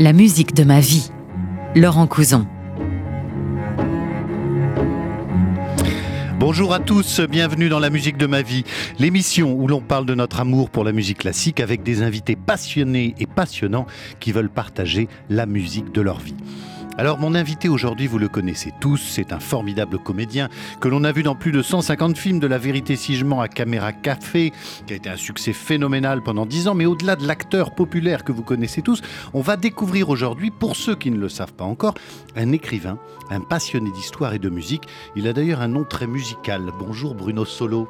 La musique de ma vie. Laurent Couson. Bonjour à tous, bienvenue dans la musique de ma vie, l'émission où l'on parle de notre amour pour la musique classique avec des invités passionnés et passionnants qui veulent partager la musique de leur vie. Alors mon invité aujourd'hui, vous le connaissez tous, c'est un formidable comédien que l'on a vu dans plus de 150 films de La Vérité Sigement à Caméra Café, qui a été un succès phénoménal pendant 10 ans, mais au-delà de l'acteur populaire que vous connaissez tous, on va découvrir aujourd'hui, pour ceux qui ne le savent pas encore, un écrivain, un passionné d'histoire et de musique. Il a d'ailleurs un nom très musical. Bonjour Bruno Solo.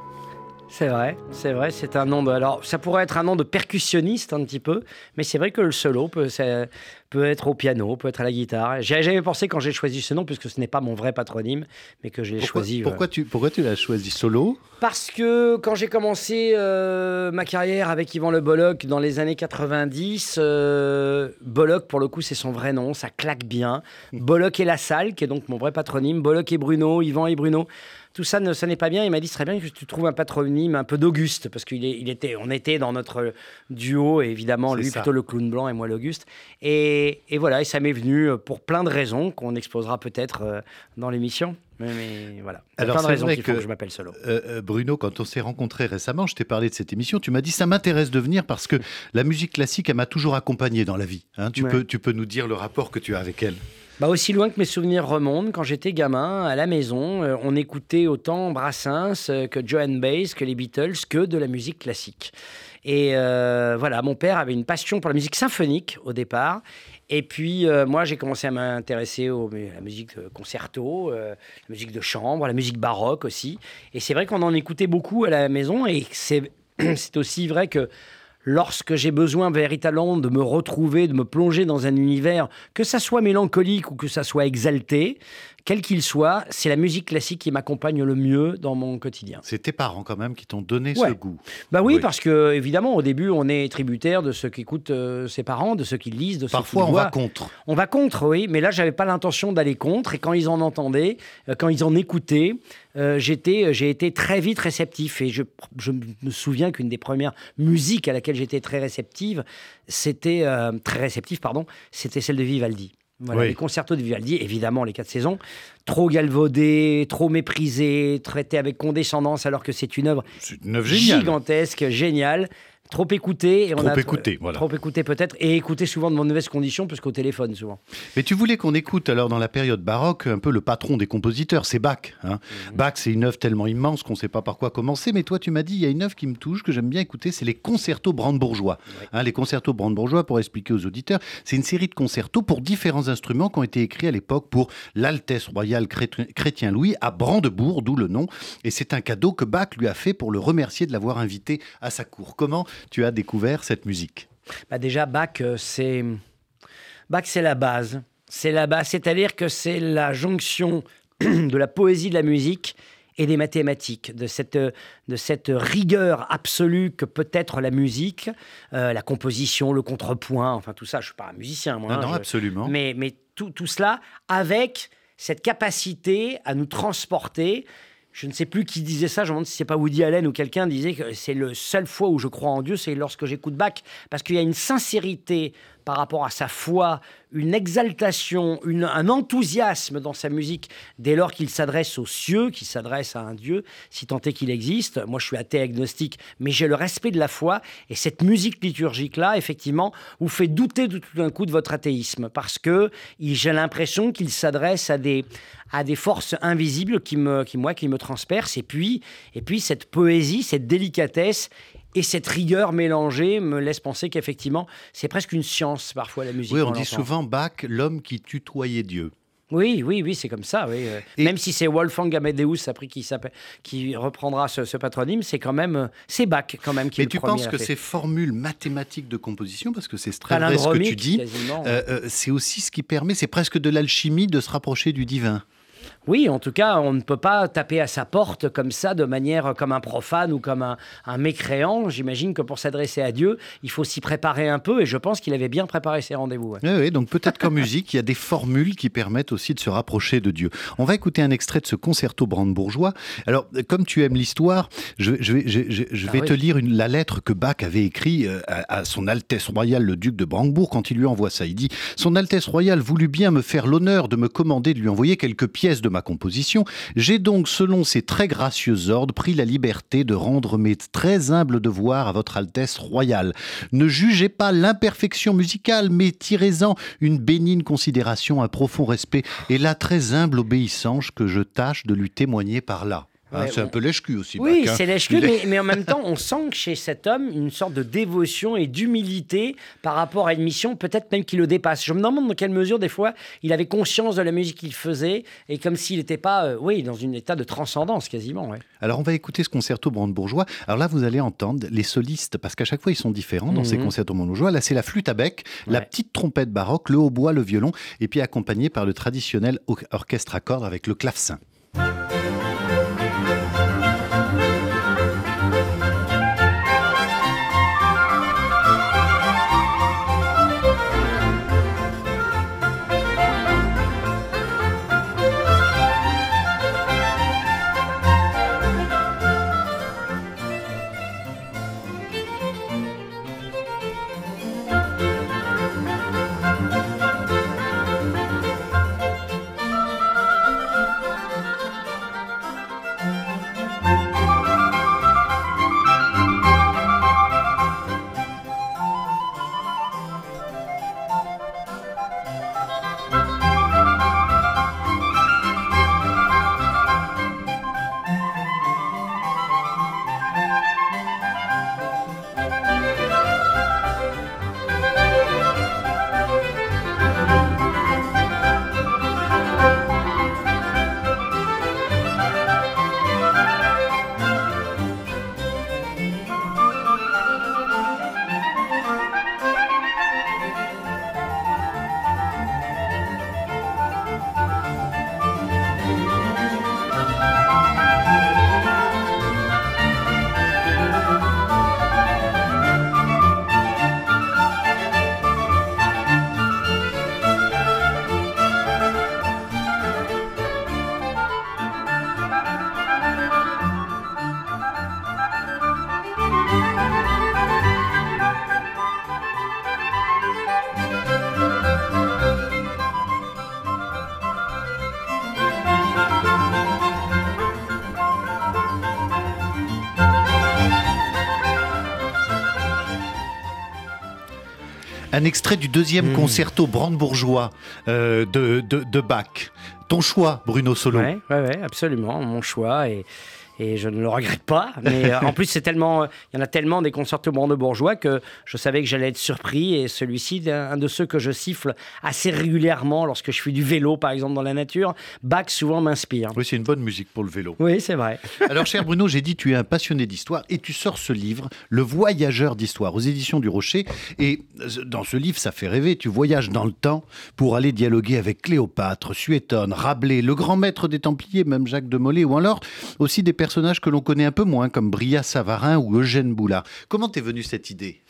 C'est vrai, c'est vrai, c'est un nom de. Alors, ça pourrait être un nom de percussionniste un petit peu, mais c'est vrai que le solo peut, peut être au piano, peut être à la guitare. J'avais jamais pensé quand j'ai choisi ce nom, puisque ce n'est pas mon vrai patronyme, mais que j'ai choisi. Euh, pourquoi, tu, pourquoi tu l'as choisi solo? Parce que quand j'ai commencé euh, ma carrière avec Yvan Le Bolloc dans les années 90, euh, Bolloc, pour le coup, c'est son vrai nom, ça claque bien. Mm. Bolloc et La Salle, qui est donc mon vrai patronyme, Bolloc et Bruno, Yvan et Bruno tout ça ne n'est pas bien. Il m'a dit très bien que tu trouves un patronyme un peu d'Auguste parce qu'il il était, on était dans notre duo et évidemment lui plutôt le clown blanc et moi l'Auguste. Et, et, voilà, et ça m'est venu pour plein de raisons qu'on exposera peut-être euh, dans l'émission. Mais, voilà. Alors, plein de raisons que, que, je m'appelle Solo. Euh, euh, Bruno, quand on s'est rencontrés récemment, je t'ai parlé de cette émission. Tu m'as dit ça m'intéresse de venir parce que la musique classique, elle m'a toujours accompagné dans la vie. Hein. tu, peux, tu peux nous dire le rapport que tu as avec elle? Bah aussi loin que mes souvenirs remontent, quand j'étais gamin, à la maison, euh, on écoutait autant Brassens euh, que Joan Baez, que les Beatles, que de la musique classique. Et euh, voilà, mon père avait une passion pour la musique symphonique au départ. Et puis, moi, j'ai commencé à m'intéresser à la musique de concerto, la musique de chambre, la musique baroque aussi. Et c'est vrai qu'on en écoutait beaucoup à la maison. Et c'est aussi vrai que lorsque j'ai besoin véritablement de me retrouver, de me plonger dans un univers, que ça soit mélancolique ou que ça soit exalté, quel qu'il soit, c'est la musique classique qui m'accompagne le mieux dans mon quotidien. C'est tes parents quand même qui t'ont donné ce goût. Bah oui, parce que évidemment au début on est tributaire de ceux qui écoutent euh, ses parents, de ceux qui lisent, de Parfois ceux qui on va contre. On va contre, oui, mais là j'avais pas l'intention d'aller contre et quand ils en entendaient, euh, quand ils en écoutaient, euh, j'étais, j'ai été très vite réceptif et je, je me souviens qu'une des premières musiques à laquelle j'étais très réceptive, c'était très réceptif, pardon, c'était celle de Vivaldi. Les concertos de Vivaldi, évidemment, les quatre saisons, trop galvaudés, trop méprisés, traités avec condescendance, alors que c'est une œuvre, gigantesque, géniale trop écouté. Et on trop a, écouté, voilà. Trop écouté peut-être, et écouté souvent de mauvaises conditions, puisqu'au téléphone souvent. Mais tu voulais qu'on écoute alors dans la période baroque un peu le patron des compositeurs, c'est Bach. Hein. Mhm. Bach, c'est une œuvre tellement immense qu'on ne sait pas par quoi commencer, mais toi tu m'as dit, il y a une œuvre qui me touche, que j'aime bien écouter, c'est les concertos brandebourgeois. Hein, les concertos brandebourgeois, pour expliquer aux auditeurs, c'est une série de concertos pour différents instruments qui ont été écrits à l'époque pour l'Altesse royale Chrétien Louis à Brandebourg, d'où le nom, et c'est un cadeau que Bach lui a fait pour le remercier de l'avoir invité à sa cour. Comment tu as découvert cette musique bah Déjà, Bach, euh, c'est Bach, c'est la base. C'est la base, c'est-à-dire que c'est la jonction de la poésie de la musique et des mathématiques, de cette, de cette rigueur absolue que peut être la musique, euh, la composition, le contrepoint, enfin tout ça. Je ne suis pas un musicien, moi. Non, non absolument. Mais, mais tout, tout cela avec cette capacité à nous transporter je ne sais plus qui disait ça, je me demande si c'est pas Woody Allen ou quelqu'un disait que c'est le seul fois où je crois en Dieu, c'est lorsque j'écoute Bach, parce qu'il y a une sincérité par rapport à sa foi, une exaltation, un enthousiasme dans sa musique dès lors qu'il s'adresse aux cieux, qu'il s'adresse à un Dieu, si tant est qu'il existe. Moi, je suis athée agnostique, mais j'ai le respect de la foi. Et cette musique liturgique-là, effectivement, vous fait douter tout d'un coup de votre athéisme, parce que j'ai l'impression qu'il s'adresse à des, forces invisibles qui, me, moi, qui me transpercent. Et puis, et puis cette poésie, cette délicatesse et cette rigueur mélangée me laisse penser qu'effectivement, c'est presque une science parfois la musique. Oui, on, dit souvent Bach, l'homme qui tutoyait Dieu. Oui, oui, oui, c'est comme ça. Oui. Même si c'est Wolfgang Amadeus après qui, qui reprendra ce, patronyme, c'est quand même c'est Bach quand même qui. Mais tu penses que ces formules mathématiques de composition, parce que c'est très vrai ce que tu dis, euh, euh, c'est aussi ce qui permet, c'est presque de l'alchimie de se rapprocher du divin. Oui, en tout cas, on ne peut pas taper à sa porte comme ça, de manière comme un profane ou comme un, un mécréant. J'imagine que pour s'adresser à Dieu, il faut s'y préparer un peu, et je pense qu'il avait bien préparé ses rendez-vous. Oui, oui, donc peut-être qu'en musique, il y a des formules qui permettent aussi de se rapprocher de Dieu. On va écouter un extrait de ce concerto brandebourgeois. Alors, comme tu aimes l'histoire, je, je vais, je, je- je Ah vais oui. te lire une- la lettre que Bach avait écrite euh, à, à son Altesse royale, le duc de Brandebourg, quand il lui envoie ça. Il dit Son Altesse royale voulut bien me faire l'honneur de me commander de lui envoyer quelques pièces de ma composition. J'ai donc, selon ses très gracieux ordres, pris la liberté de rendre mes très humbles devoirs à votre Altesse royale. Ne jugez pas l'imperfection musicale, mais tirez-en une bénigne considération, un profond respect et la très humble obéissance que je tâche de lui témoigner par là. Hein, Ouais, c'est un peu lèche-cul aussi. Oui, hein. c'est lèche Il est- mais, mais en même temps, on sent que chez cet homme, une sorte de dévotion et d'humilité par rapport à une mission, peut-être même qui le dépasse. Je me demande dans quelle mesure, des fois, il avait conscience de la musique qu'il faisait, et comme s'il n'était pas, euh, oui, dans un état de transcendance quasiment. ouais. Alors on va écouter ce concerto brandebourgeois. Alors là, vous allez entendre les solistes, parce qu'à chaque fois, ils sont différents dans ces Mhm. concertos brandebourgeois. Là, c'est la flûte à bec, la petite trompette baroque, le hautbois, le violon, et puis accompagné par le traditionnel or- orchestre à cordes avec le clavecin. Un extrait du deuxième Mhm. concerto brandebourgeois euh, de, de, de Bach. Ton choix, Bruno Solo. Ouais, ouais, absolument, mon choix et, et je ne le regrette pas. Mais euh, en plus, c'est tellement, il y en a tellement des concertos bourgeois que je savais que j'allais être surpris. Et celui-ci, un de ceux que je siffle assez régulièrement lorsque je fais du vélo, par exemple dans la nature. Bach souvent m'inspire. Oui, c'est une bonne musique pour le vélo. Oui, c'est vrai. Alors, cher Bruno, j'ai dit tu es un passionné d'histoire et tu sors ce livre, Le Voyageur d'histoire, aux éditions du Rocher. Et euh, dans ce livre, ça fait rêver. Tu voyages dans le temps pour aller dialoguer avec Cléopâtre, Suétone, Rabelais, le grand maître des Templiers, même Jacques de Molay, ou alors aussi des personnages que l'on connaît un peu moins, comme Bria Savarin ou Eugène Boulard. Comment t'es venue cette idée?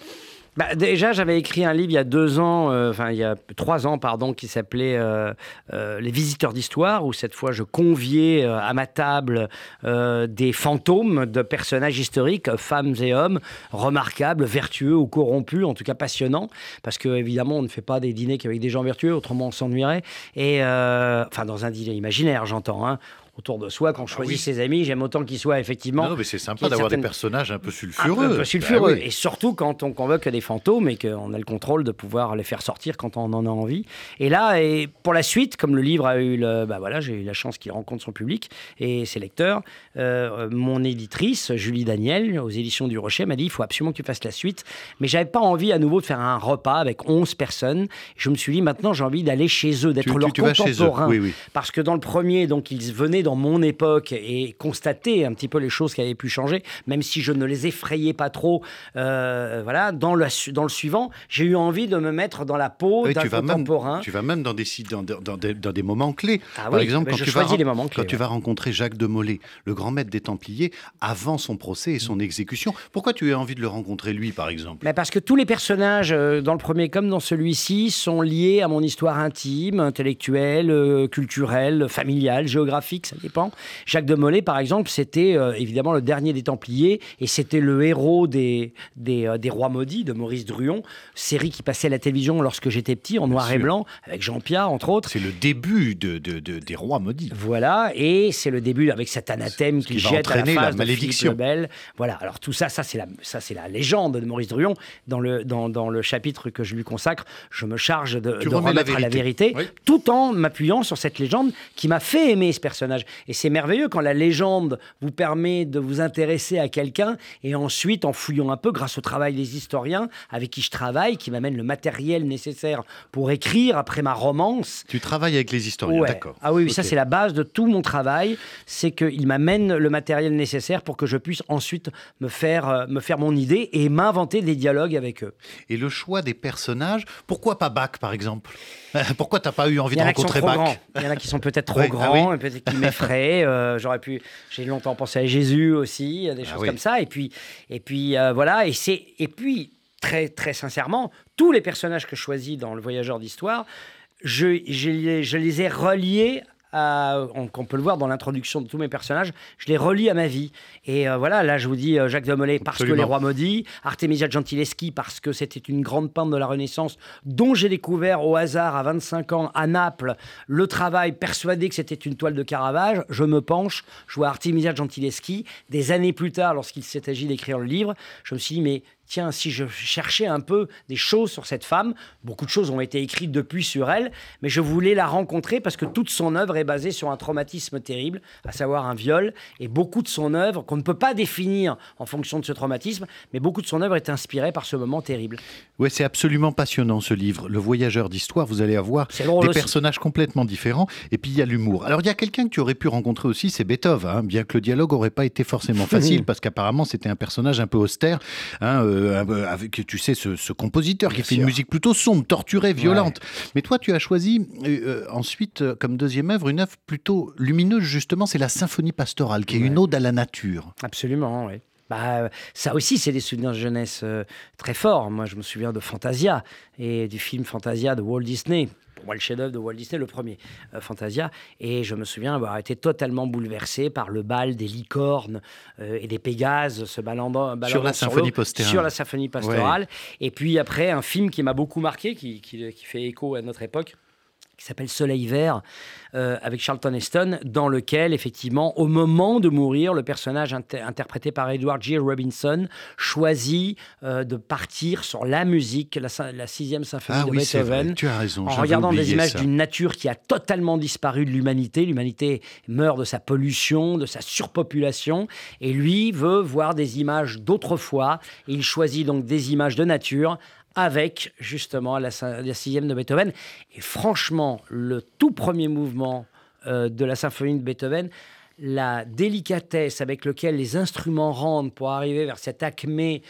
Bah, déjà, j'avais écrit un livre il y a deux ans, euh, enfin il y a trois ans, pardon, qui s'appelait euh, euh, Les Visiteurs d'Histoire, où cette fois je conviais à ma table des fantômes de personnages historiques, femmes et hommes, remarquables, vertueux ou corrompus, en tout cas passionnants, parce que évidemment on ne fait pas des dîners qu'avec des gens vertueux, autrement on s'ennuierait. Et enfin dans un dîner imaginaire, j'entends. Hein, autour de soi, quand on choisit oui. ses amis, j'aime autant qu'ils soient effectivement Non, mais c'est sympa d'avoir des personnages un peu sulfureux. un peu sulfureux. Bah oui. Et surtout quand on convoque des fantômes et qu'on a le contrôle de pouvoir les faire sortir quand on en a envie. Et là, et pour la suite, comme le livre a eu le, bah voilà, j'ai eu la chance qu'il rencontre son public et ses lecteurs, euh, mon éditrice, Julie Daniel, aux éditions du Rocher, m'a dit il faut absolument que tu fasses la suite. Mais j'avais pas envie à nouveau de faire un repas avec 11 personnes. Je me suis dit maintenant j'ai envie d'aller chez eux, d'être Tu- tu- leur tu vas chez eux, contemporain. oui, oui. Parce que dans le premier, donc ils venaient dans mon époque et constater un petit peu les choses qui avaient pu changer, même si je ne les effrayais pas trop. euh, voilà, dans le, dans le suivant, j'ai eu envie de me mettre dans la peau Oui, d'un tu vas même, contemporain. tu vas même dans des, dans, des, dans des moments clés. Ah Par oui, exemple, quand, tu vas, choisis les moments clés, quand tu vas rencontrer Jacques de Molay, le grand maître des Templiers, avant son procès et son Mm. exécution. Pourquoi tu as envie de le rencontrer, lui, par exemple? Parce que tous les personnages, euh, dans le premier comme dans celui-ci, sont liés à mon histoire intime, intellectuelle, euh, culturelle, familiale, géographique, ça dépend. Jacques de Molay, par exemple, c'était euh, évidemment le dernier des Templiers et c'était le héros des, des, euh, des Rois Maudits de Maurice Druon, série qui passait à la télévision lorsque j'étais petit, en noir et blanc, avec Jean Pierre, entre autres. C'est le début de, de- de- des rois maudits. Voilà, et c'est le début avec cet anathème Ce qu'il qui va jette à la la face de Philippe malédiction. Voilà, alors tout ça, ça c'est la, ça c'est la légende de Maurice Druon. Dans le, dans, dans le chapitre que je lui consacre, je me charge de, de remets la remettre à la vérité. vérité, Oui. tout en m'appuyant sur cette légende qui m'a fait aimer ce personnage. Et c'est merveilleux quand la légende vous permet de vous intéresser à quelqu'un et ensuite, en fouillant un peu, grâce au travail des historiens avec qui je travaille, qui m'amènent le matériel nécessaire pour écrire après ma romance, Tu travailles avec les historiens, Ouais. d'accord. Ah oui, ça c'est la base de tout mon travail, c'est qu'il m'amène le matériel nécessaire pour que je puisse ensuite me faire, euh, me faire mon idée et m'inventer des dialogues avec eux. Et le choix des personnages, pourquoi pas Bach, par exemple? Pourquoi t'as pas eu envie de rencontrer Bach? Il y en a qui sont peut-être trop Ouais, ah grands, oui. et peut-être qui Euh, J'aurais pu, j'ai longtemps pensé à Jésus aussi, à des Ah choses oui. comme ça. Et puis, et puis euh, voilà. Et c'est, et puis très très sincèrement, tous les personnages que je choisis dans le Voyageur d'histoire, je, je, les, je les ai reliés. À, on, on peut le voir dans l'introduction de tous mes personnages, je les relie à ma vie. Et euh, voilà, là je vous dis euh, Jacques de Molay parce que les rois maudits, Artemisia Gentileschi parce que c'était une grande peintre de la Renaissance dont j'ai découvert au hasard à 25 ans à Naples le travail persuadé que c'était une toile de Caravage. Je me penche, je vois Artemisia Gentileschi. Des années plus tard, lorsqu'il s'est agi d'écrire le livre, je me suis dit mais tiens, si je cherchais un peu des choses sur cette femme, beaucoup de choses ont été écrites depuis sur elle, mais je voulais la rencontrer parce que toute son œuvre est basée sur un traumatisme terrible, à savoir un viol, et beaucoup de son œuvre, qu'on ne peut pas définir en fonction de ce traumatisme, mais beaucoup de son œuvre est inspirée par ce moment terrible. Ouais, c'est absolument passionnant ce livre, Le Voyageur d'histoire. Vous allez avoir des aussi. personnages complètement différents. Et puis il y a l'humour. Alors il y a quelqu'un que tu aurais pu rencontrer aussi, c'est Beethoven. hein, bien que le dialogue aurait pas été forcément facile, parce qu'apparemment c'était un personnage un peu austère, hein, euh, un peu avec tu sais ce, ce compositeur qui Bien fait une sûr. musique plutôt sombre, torturée, violente. Mais toi tu as choisi euh, euh, ensuite euh, comme deuxième œuvre une œuvre plutôt lumineuse justement, c'est la Symphonie pastorale, qui est Ouais. une ode à la nature. Absolument, oui. Bah, ça aussi, c'est des souvenirs de jeunesse euh, très forts. Moi, je me souviens de Fantasia et du film Fantasia de Walt Disney. Pour moi, le chef-d'œuvre de Walt Disney, le premier, euh, Fantasia. Et je me souviens avoir été totalement bouleversé par le bal des licornes euh, et des pégases se baladant, baladant la symphonie. Sur la symphonie pastorale. Et puis après, un film qui m'a beaucoup marqué, qui, qui- qui fait écho à notre époque, qui s'appelle Soleil vert, euh, avec Charlton Heston, dans lequel, effectivement, au moment de mourir, le personnage inter- interprété par Edward G. Robinson choisit euh, de partir sur la musique, la, sixième symphonie Ah de oui. Beethoven. Tu as raison. En regardant des images d'une nature qui a totalement disparu de l'humanité, l'humanité meurt de sa pollution, de sa surpopulation, et lui veut voir des images d'autrefois, il choisit donc des images de nature avec justement la, sixième de Beethoven. Et franchement, le tout premier mouvement euh, de la symphonie de Beethoven, la délicatesse avec laquelle les instruments rendent pour arriver vers cette acmé,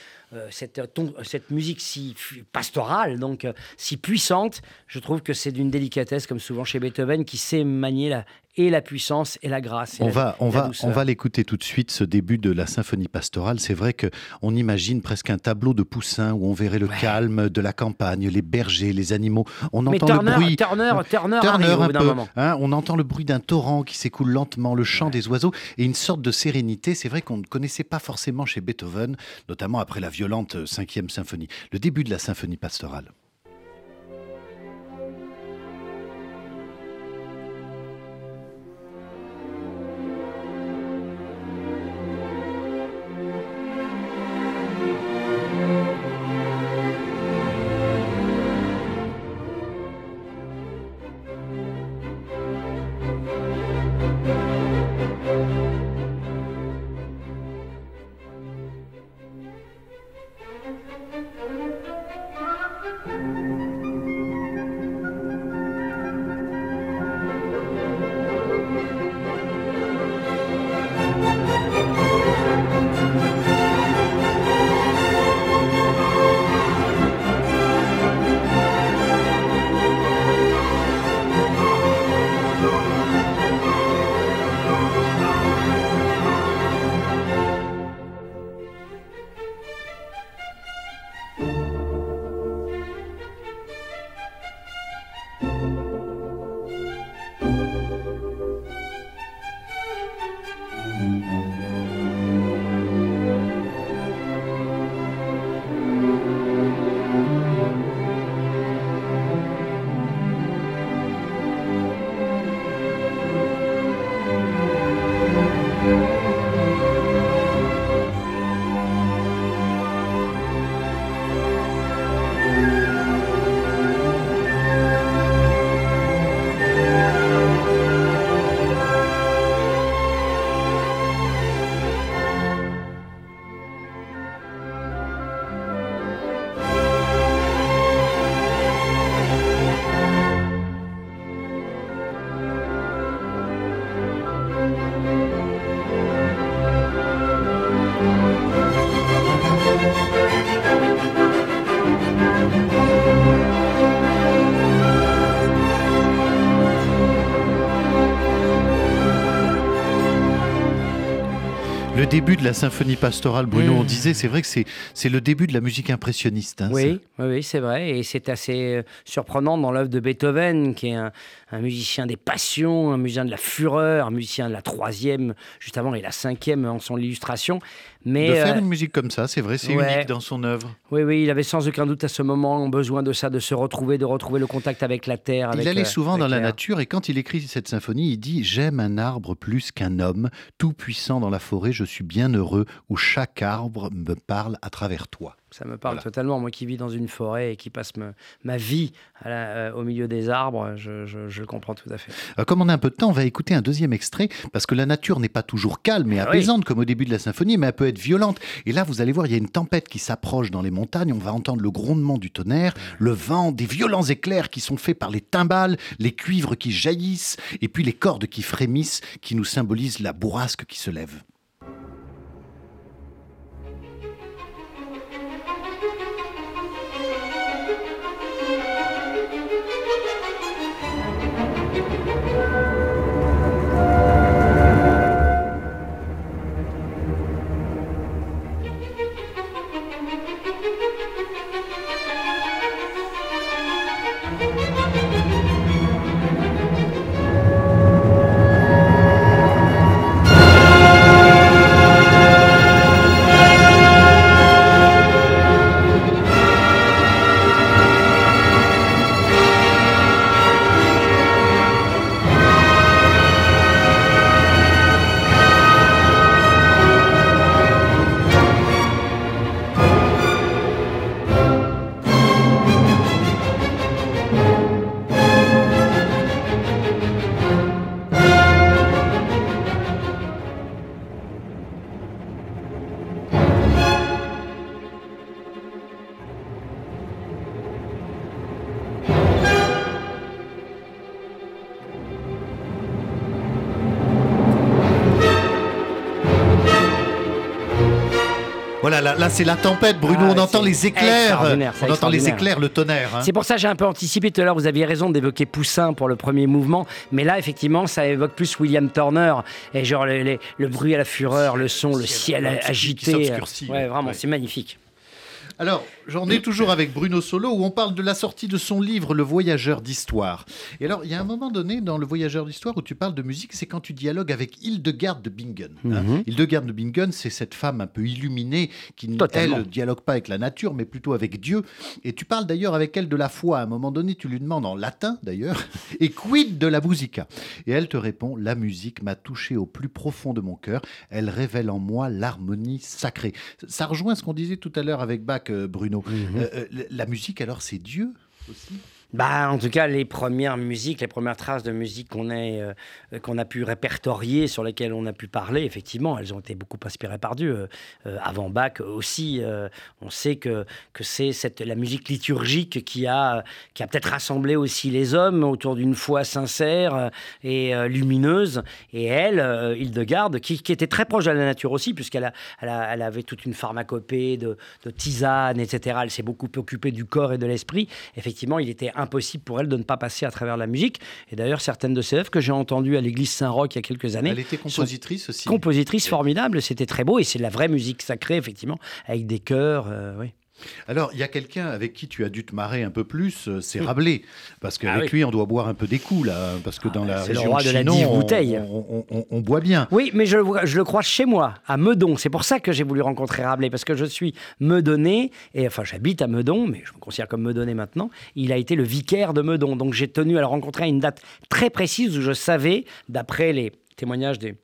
cette, ton- cette musique si pastorale, donc euh, si puissante, je trouve que c'est d'une délicatesse, comme souvent chez Beethoven, qui sait manier la, et la puissance et la grâce. et On la- va, on la va, douceur. on va l'écouter tout de suite, ce début de la symphonie pastorale. C'est vrai que on imagine presque un tableau de Poussin où on verrait le Ouais. calme de la campagne, les bergers, les animaux. On Mais entend Turner, le bruit. Turner, Turner, Turner arrive au un bout d'un peu, moment. hein, on entend le bruit d'un torrent qui s'écoule lentement, le chant des oiseaux et une sorte de sérénité. C'est vrai qu'on ne connaissait pas forcément chez Beethoven, notamment après la violente euh, cinquième symphonie. Le début de la symphonie pastorale. début de la symphonie pastorale, Bruno, on Mm. disait, c'est vrai que c'est, le début de la musique impressionniste. hein, Oui, oui, oui, c'est vrai. Et c'est assez euh, surprenant dans l'œuvre de Beethoven, qui est un, un musicien des passions, un musicien de la fureur, un musicien de la troisième, juste avant, et la cinquième en son illustration. Mais De faire euh, une musique comme ça, c'est vrai, c'est ouais. unique dans son œuvre. oui, oui, il avait sans aucun doute à ce moment besoin de ça, de se retrouver, de retrouver le contact avec la terre. Il allait euh, souvent dans la nature et quand il écrit cette symphonie, il dit J'aime un arbre plus qu'un homme, tout puissant dans la forêt, je suis bien heureux où chaque arbre me parle à travers toi. Ça me parle Voilà. totalement. Moi qui vis dans une forêt et qui passe me- ma vie à la- euh, au milieu des arbres, je, je- je le comprends tout à fait. Euh, Comme on a un peu de temps, on va écouter un deuxième extrait parce que la nature n'est pas toujours calme et Ah oui. apaisante comme au début de la symphonie, mais elle peut être violente. Et là, vous allez voir, il y a une tempête qui s'approche dans les montagnes. On va entendre le grondement du tonnerre, le vent, des violents éclairs qui sont faits par les timbales, les cuivres qui jaillissent et puis les cordes qui frémissent qui nous symbolisent la bourrasque qui se lève. Là, là, c'est la tempête, Bruno. Ah, on entend les éclairs. On entend les éclairs, le tonnerre. hein. C'est pour ça que j'ai un peu anticipé tout à l'heure. Vous aviez raison d'évoquer Poussin pour le premier mouvement, mais là, effectivement, ça évoque plus William Turner et genre le, bruit à la fureur, le son, le ciel, ciel agité. Ouais, vraiment, ouais. c'est magnifique. Alors, j'en ai toujours avec Bruno Solo où on parle de la sortie de son livre Le Voyageur d'Histoire. Et alors, il y a un moment donné dans Le Voyageur d'Histoire où tu parles de musique, c'est quand tu dialogues avec Hildegarde de Bingen. hein. Mhm. Hildegarde de Bingen, c'est cette femme un peu illuminée qui, Totalement. elle, dialogue pas avec la nature, mais plutôt avec Dieu. Et tu parles d'ailleurs avec elle de la foi. À un moment donné, tu lui demandes en latin d'ailleurs, et quid de la musica? Et elle te répond La musique m'a touché au plus profond de mon cœur. Elle révèle en moi l'harmonie sacrée. Ça rejoint ce qu'on disait tout à l'heure avec Euh, Bruno. Euh, euh, la musique, alors, c'est Dieu aussi? Bah, en tout cas, les premières musiques, les premières traces de musique qu'on euh, qu'on a pu répertorier, sur lesquelles on a pu parler, effectivement, elles ont été beaucoup inspirées par Dieu. Euh, euh, avant Bach aussi, euh, on sait que, que c'est la musique liturgique qui a, qui a peut-être rassemblé aussi les hommes autour d'une foi sincère et lumineuse. Et elle, Hildegarde, qui, était très proche de la nature aussi, puisqu'elle elle a- elle avait toute une pharmacopée de, de tisanes, etc. Elle s'est beaucoup occupée du corps et de l'esprit. Effectivement, il était impossible pour elle de ne pas passer à travers la musique. Et d'ailleurs, certaines de ses œuvres que j'ai entendues à l'église Saint-Roch il y a quelques années, Elle était compositrice aussi. compositrice formidable, c'était très beau et c'est de la vraie musique sacrée, effectivement, avec des chœurs. euh, oui. Alors, il y a quelqu'un avec qui tu as dû te marrer un peu plus, euh, c'est Rabelais. Parce qu'avec Ah oui. lui, on doit boire un peu des coups, là. Parce que Ah dans bah, la le région roi de la Chinon, bouteille. On, on- on boit bien. Oui, mais je, je le crois chez moi, à Meudon. C'est pour ça que j'ai voulu rencontrer Rabelais, parce que je suis meudonnais, et enfin j'habite à Meudon, mais je me considère comme meudonnais maintenant. Il a été le vicaire de Meudon, donc j'ai tenu à le rencontrer à une date très précise où je savais, d'après les témoignages des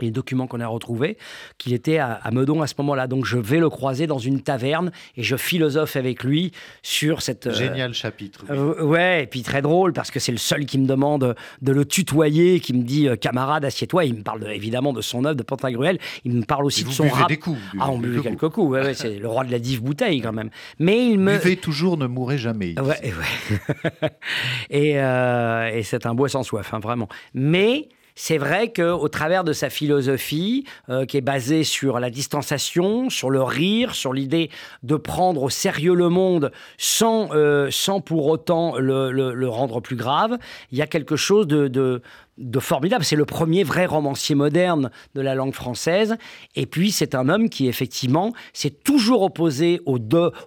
les documents qu'on a retrouvés, qu'il était à, à Meudon à ce moment-là. Donc je vais le croiser dans une taverne et je philosophe avec lui sur cette... euh, Génial chapitre. oui. euh, ouais, et puis très drôle parce que c'est le seul qui me demande de le tutoyer, qui me dit euh, camarade, assieds-toi. Il me parle de- évidemment de son œuvre de Pantagruel. Il me parle aussi Et de son rap. des coups. Ah, on buvait quelques coups. Ouais, ouais, c'est le roi de la dive bouteille quand même. Mais il me. Buvez toujours, ne mourrez jamais. Ouais, et et c'est un bois sans soif, hein, vraiment. Mais c'est vrai qu'au travers de sa philosophie, euh, qui est basée sur la distanciation, sur le rire, sur l'idée de prendre au sérieux le monde sans, euh, pour autant le, rendre plus grave, il y a quelque chose de, de formidable. C'est le premier vrai romancier moderne de la langue française. Et puis, c'est un homme qui, effectivement, s'est toujours opposé au,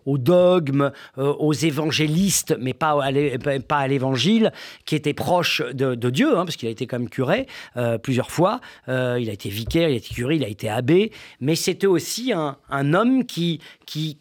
au dogme, euh, aux évangélistes, mais pas à l'évangile, qui était proche de, Dieu, hein, parce qu'il a été quand même curé euh, plusieurs fois. Euh, il a été vicaire, il a été curé, il a été abbé. Mais c'était aussi un, un homme qui, qui,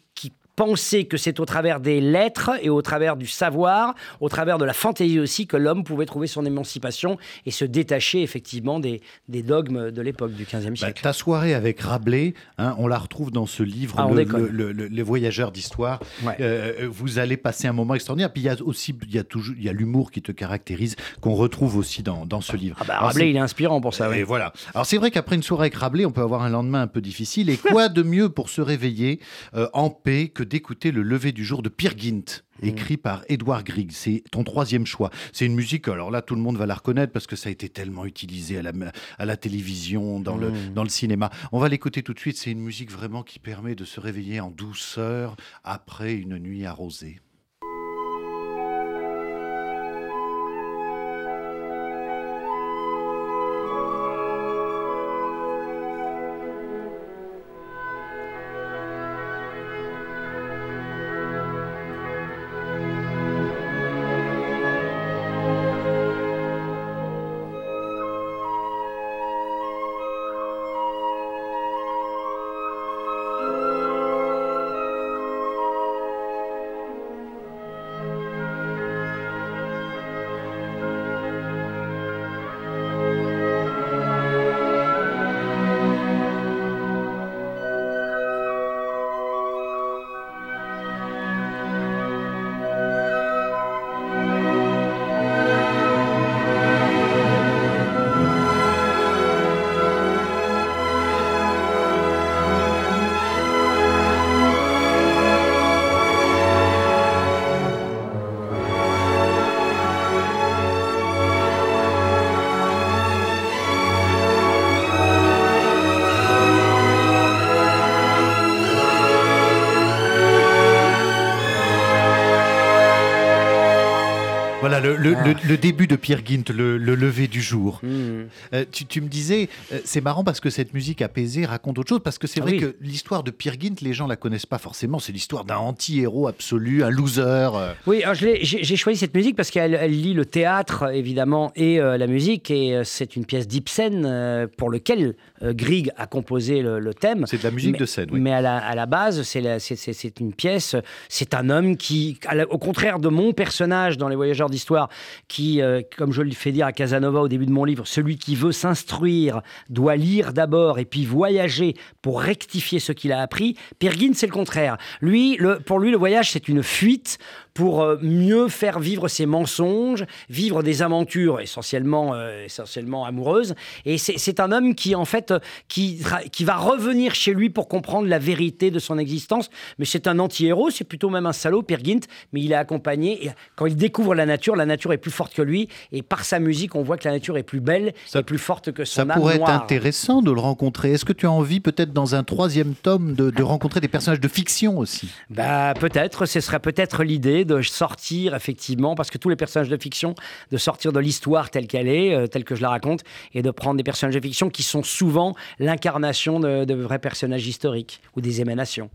penser que c'est au travers des lettres et au travers du savoir, au travers de la fantaisie aussi, que l'homme pouvait trouver son émancipation et se détacher effectivement des, des dogmes de l'époque du XVe bah, siècle. ta soirée avec Rabelais, hein, on la retrouve dans ce livre, ah, le, Les Voyageurs d'Histoire. Euh, vous allez passer un moment extraordinaire. Puis il y a aussi il y a toujours, il y a l'humour qui te caractérise, qu'on retrouve aussi dans, dans ce livre. Ah bah, Rabelais, il est inspirant pour ça. Et voilà. Alors c'est vrai qu'après une soirée avec Rabelais, on peut avoir un lendemain un peu difficile. Et quoi de mieux pour se réveiller euh, en paix que d'écouter le lever du jour de Peer Gynt mm. écrit par Edouard Grieg. C'est ton troisième choix. C'est une musique, alors là, tout le monde va la reconnaître parce que ça a été tellement utilisé à la, à la télévision, dans, le, mm. dans le cinéma. On va l'écouter tout de suite. C'est une musique vraiment qui permet de se réveiller en douceur après une nuit arrosée. Le, début de Pierre Gint, le, lever du jour. Hmm. Euh, tu, me disais, euh, c'est marrant parce que cette musique apaisée raconte autre chose, parce que c'est vrai que l'histoire de Pierre Gint, les gens la connaissent pas forcément. C'est l'histoire d'un anti-héros absolu, un loser. Euh. Oui, j'ai choisi cette musique parce qu'elle lie le théâtre, évidemment, et la musique. Et c'est une pièce d'Ibsen pour lequel Grieg a composé le, thème. C'est de la musique de scène, oui. Mais à la, à la base, c'est une pièce, c'est un homme qui, au contraire de mon personnage dans Les Voyageurs d'Histoire, qui, euh, comme je le fais dire à Casanova au début de mon livre, celui qui veut s'instruire doit lire d'abord et puis voyager pour rectifier ce qu'il a appris. Pirgin, c'est le contraire. Lui, pour lui, le voyage, c'est une fuite pour euh, mieux faire vivre ses mensonges, vivre des aventures essentiellement, euh, essentiellement amoureuses. Et c'est un homme qui, en fait, qui, qui va revenir chez lui pour comprendre la vérité de son existence. Mais c'est un anti-héros, c'est plutôt même un salaud, Pirgint, mais il est accompagné. Et quand il découvre la nature, la nature est plus forte que lui. Et par sa musique, on voit que la nature est plus belle, ça, plus forte que son Ça pourrait être intéressant de le rencontrer. Est-ce que tu as envie, peut-être dans un troisième tome, de, de rencontrer des personnages de fiction aussi? Bah peut-être, ce serait peut-être l'idée de sortir effectivement, parce que tous les personnages de fiction, de sortir de l'histoire telle qu'elle est, euh, telle que je la raconte, et de prendre des personnages de fiction qui sont souvent l'incarnation de, de vrais personnages historiques ou des émanations.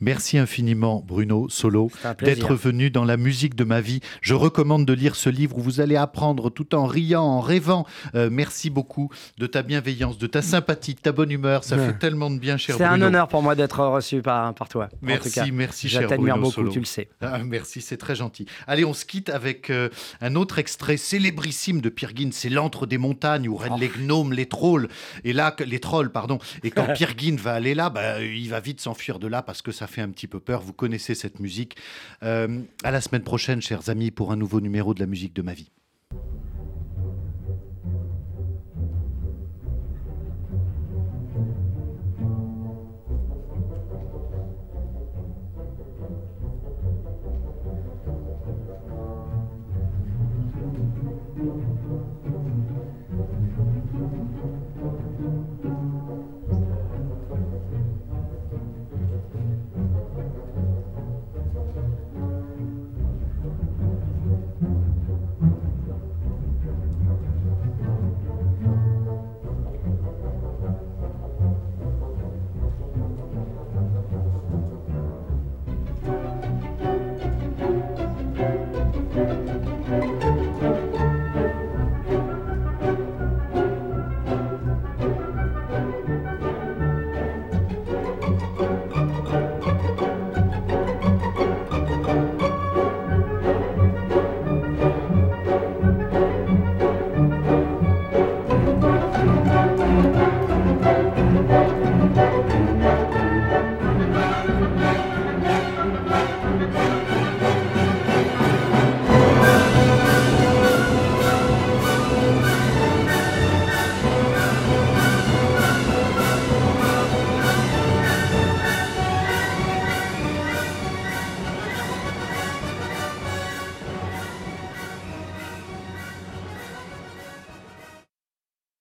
Merci infiniment, Bruno Solo, d'être venu dans la musique de ma vie. Je recommande de lire ce livre où vous allez apprendre tout en riant, en rêvant. Euh, merci beaucoup de ta bienveillance, de ta sympathie, de ta bonne humeur. Ça fait tellement de bien, cher Bruno. C'est un honneur pour moi d'être reçu par, par toi. Merci, merci, cher Bruno beaucoup, Solo. tu le sais. Ah, merci, c'est très gentil. Allez, on se quitte avec euh, un autre extrait célébrissime de Pierre C'est l'antre des montagnes où règnent oh. les gnomes, les trolls. Et là, les trolls, pardon. Et quand Pierre va aller là, bah, il va vite s'enfuir de là parce que ça fait un petit peu peur. Vous connaissez cette musique. Euh, à la semaine prochaine, chers amis, pour un nouveau numéro de la musique de ma vie.